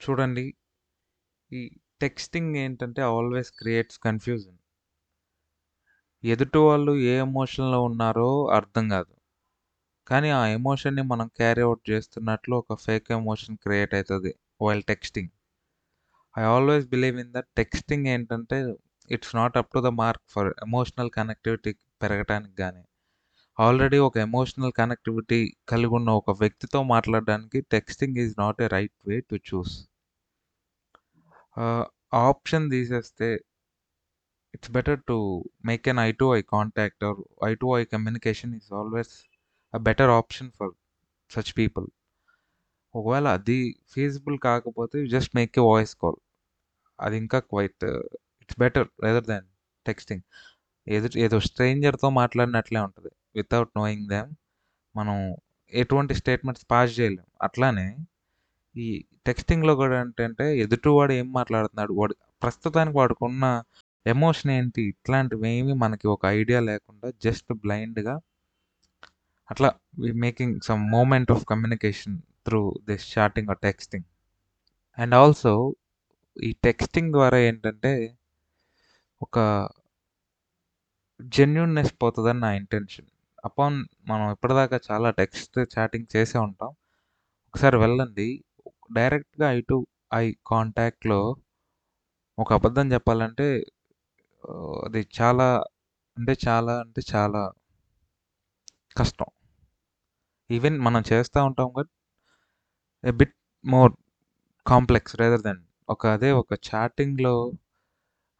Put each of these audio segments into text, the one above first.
చూడండి. ఈ టెక్స్టింగ్ ఏంటంటే ఆల్వేస్ క్రియేట్స్ కన్‌ఫ్యూజన్. ఎదుటి వాళ్ళు ఏ ఎమోషన్‌లో ఉన్నారో అర్థం కాదు కానీ ఆ ఎమోషన్‌ని మనం క్యారీ అవుట్ చేస్తున్నట్లు ఒక ఫేక్ ఎమోషన్ క్రియేట్ అవుతుంది while texting. I always believe in that texting ఏంటంటే it's not up to the mark for emotional connectivity పెరగటానికి కానీ ఆల్రెడీ ఒక ఎమోషనల్ కనెక్టివిటీ కలిగి ఉన్న ఒక వ్యక్తితో మాట్లాడడానికి texting is not a right way to choose. Option తీసేస్తే it's better to make an eye to eye contact or eye to eye communication is always a better option for such people. ఒకవేళ అది feasible కాకపోతే just make a voice call. అది ఇంకా quite it's better rather than texting. ఏదో ఏదో స్ట్రేంజర్‌తో మాట్లాడినట్లే ఉంటుంది without knowing them మనం ఎటువంటి స్టేట్మెంట్స్ పాస్ చేయలేం. అట్లానే ఈ టెక్స్టింగ్‌లో కూడా ఏంటంటే ఎదుటివాడు ఏం మాట్లాడుతున్నాడు, వాడు ప్రస్తుతానికి వాడుకున్న ఎమోషన్ ఏంటి, ఇట్లాంటివి ఏమి మనకి ఒక ఐడియా లేకుండా జస్ట్ బ్లైండ్‌గా అట్లా we making some moment of communication through this chatting or texting. And also ఈ టెక్స్టింగ్ ద్వారా ఏంటంటే ఒక జెన్యున్నెస్ పోతుందని నా ఇంటెన్షన్. అపాన్ మనం ఇప్పటిదాకా చాలా టెక్స్ట్ చాటింగ్ చేసే ఉంటాం. ఒకసారి వెళ్ళండి. డైరెక్ట్‌గా ఐ టు ఐ కాంటాక్ట్‌లో ఒక అబద్ధం చెప్పాలంటే ఆహ్, అది చాలా అంటే చాలా అంటే చాలా కష్టం. ఈవెన్ మనం చేస్తా ఉంటాం but a bit more complex rather than ఒక అదే ఒక చాటింగ్‌లో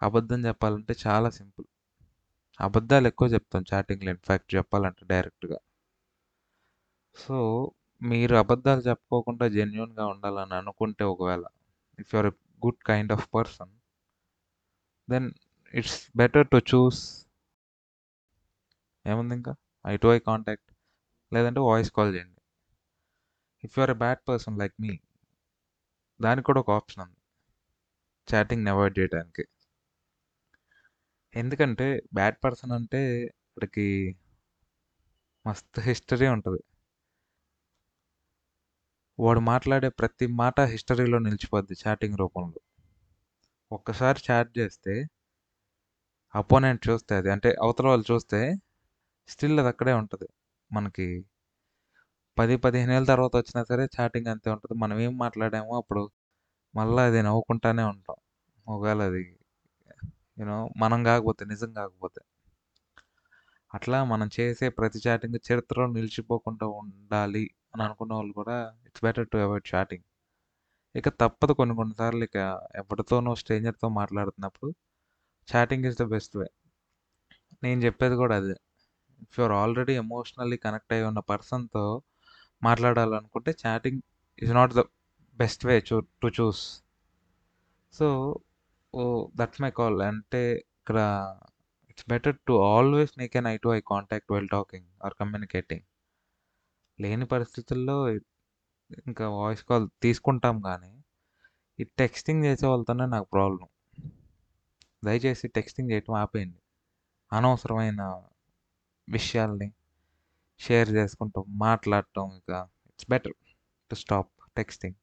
అబద్ధం చెప్పాలంటే చాలా సింపుల్. అబద్ధాలు ఎక్కువ చెప్తాం చాటింగ్‌లో ఇన్ఫ్యాక్ట్ చెప్పాలంటే డైరెక్ట్‌గా. సో, మీరు అబద్ధాలు చెప్పుకోకుండా జెన్యున్గా ఉండాలని అనుకుంటే ఒకవేళ if you're a good kind of person then it's better to choose ఏముందింకా eye to eye contact లేదంటే వాయిస్ కాల్ చేయండి. If you're a bad person like me దానికి కూడా ఒక ఆప్షన్ ఉంది. చాటింగ్‌ని అవాయిడ్ చేయడానికి. ఎందుకంటే బ్యాడ్ పర్సన్ అంటే వాడికి మస్తు హిస్టరీ ఉంటది. వాడు మాట్లాడే ప్రతి మాట హిస్టరీలో నిలిచిపోద్ది చాటింగ్ రూపంలో. ఒక్కసారి చాట్ చేస్తే అపోనెంట్ చూస్తే అది అంటే అవతల వాళ్ళు చూస్తే స్టిల్ అది అక్కడే ఉంటది. మనకి 10, 15 ఏళ్ళ తర్వాత వచ్చినా సరే చాటింగ్ అంతే ఉంటది. మనం ఏం మాట్లాడామో అప్పుడు మళ్ళా అది నవ్వుకుంటానే ఉంటాం. ఒకవేళ అది యూనో మనం కాకపోతే నిజం కాకపోతే. అట్లా మనం చేసే ప్రతి చాటింగ్ చరిత్రలో నిలిచిపోకుండా ఉండాలి అని అనుకున్న వాళ్ళు కూడా it's better to avoid chatting. ఇక తప్పదు కొన్ని కొన్ని సార్లు ఇక ఎవరితోనో స్ట్రేంజర్‌తో మాట్లాడుతున్నప్పుడు chatting is the best way. నేను చెప్పేది కూడా అదే. If you are already emotionally connect అయి ఉన్న పర్సన్‌తో మాట్లాడాలనుకుంటే chatting is not the best way chew to choose. So, oh that's my call. అంటే ఇక్కడ it's better to always make an eye to eye contact while talking or communicating. లేని పరిస్థితుల్లో ఇంకా voice call తీసుకుంటాం గానీ, ఈ టెక్స్టింగ్ చేసే వాళ్ళతోనే నాకు ప్రాబ్లమ్. దయచేసి టెక్స్టింగ్ చేయటం ఆపేయండి. అనవసరమైన విషయాల్ని షేర్ చేసుకుంటూ మాట్లాడటం ఇక it's better to stop texting.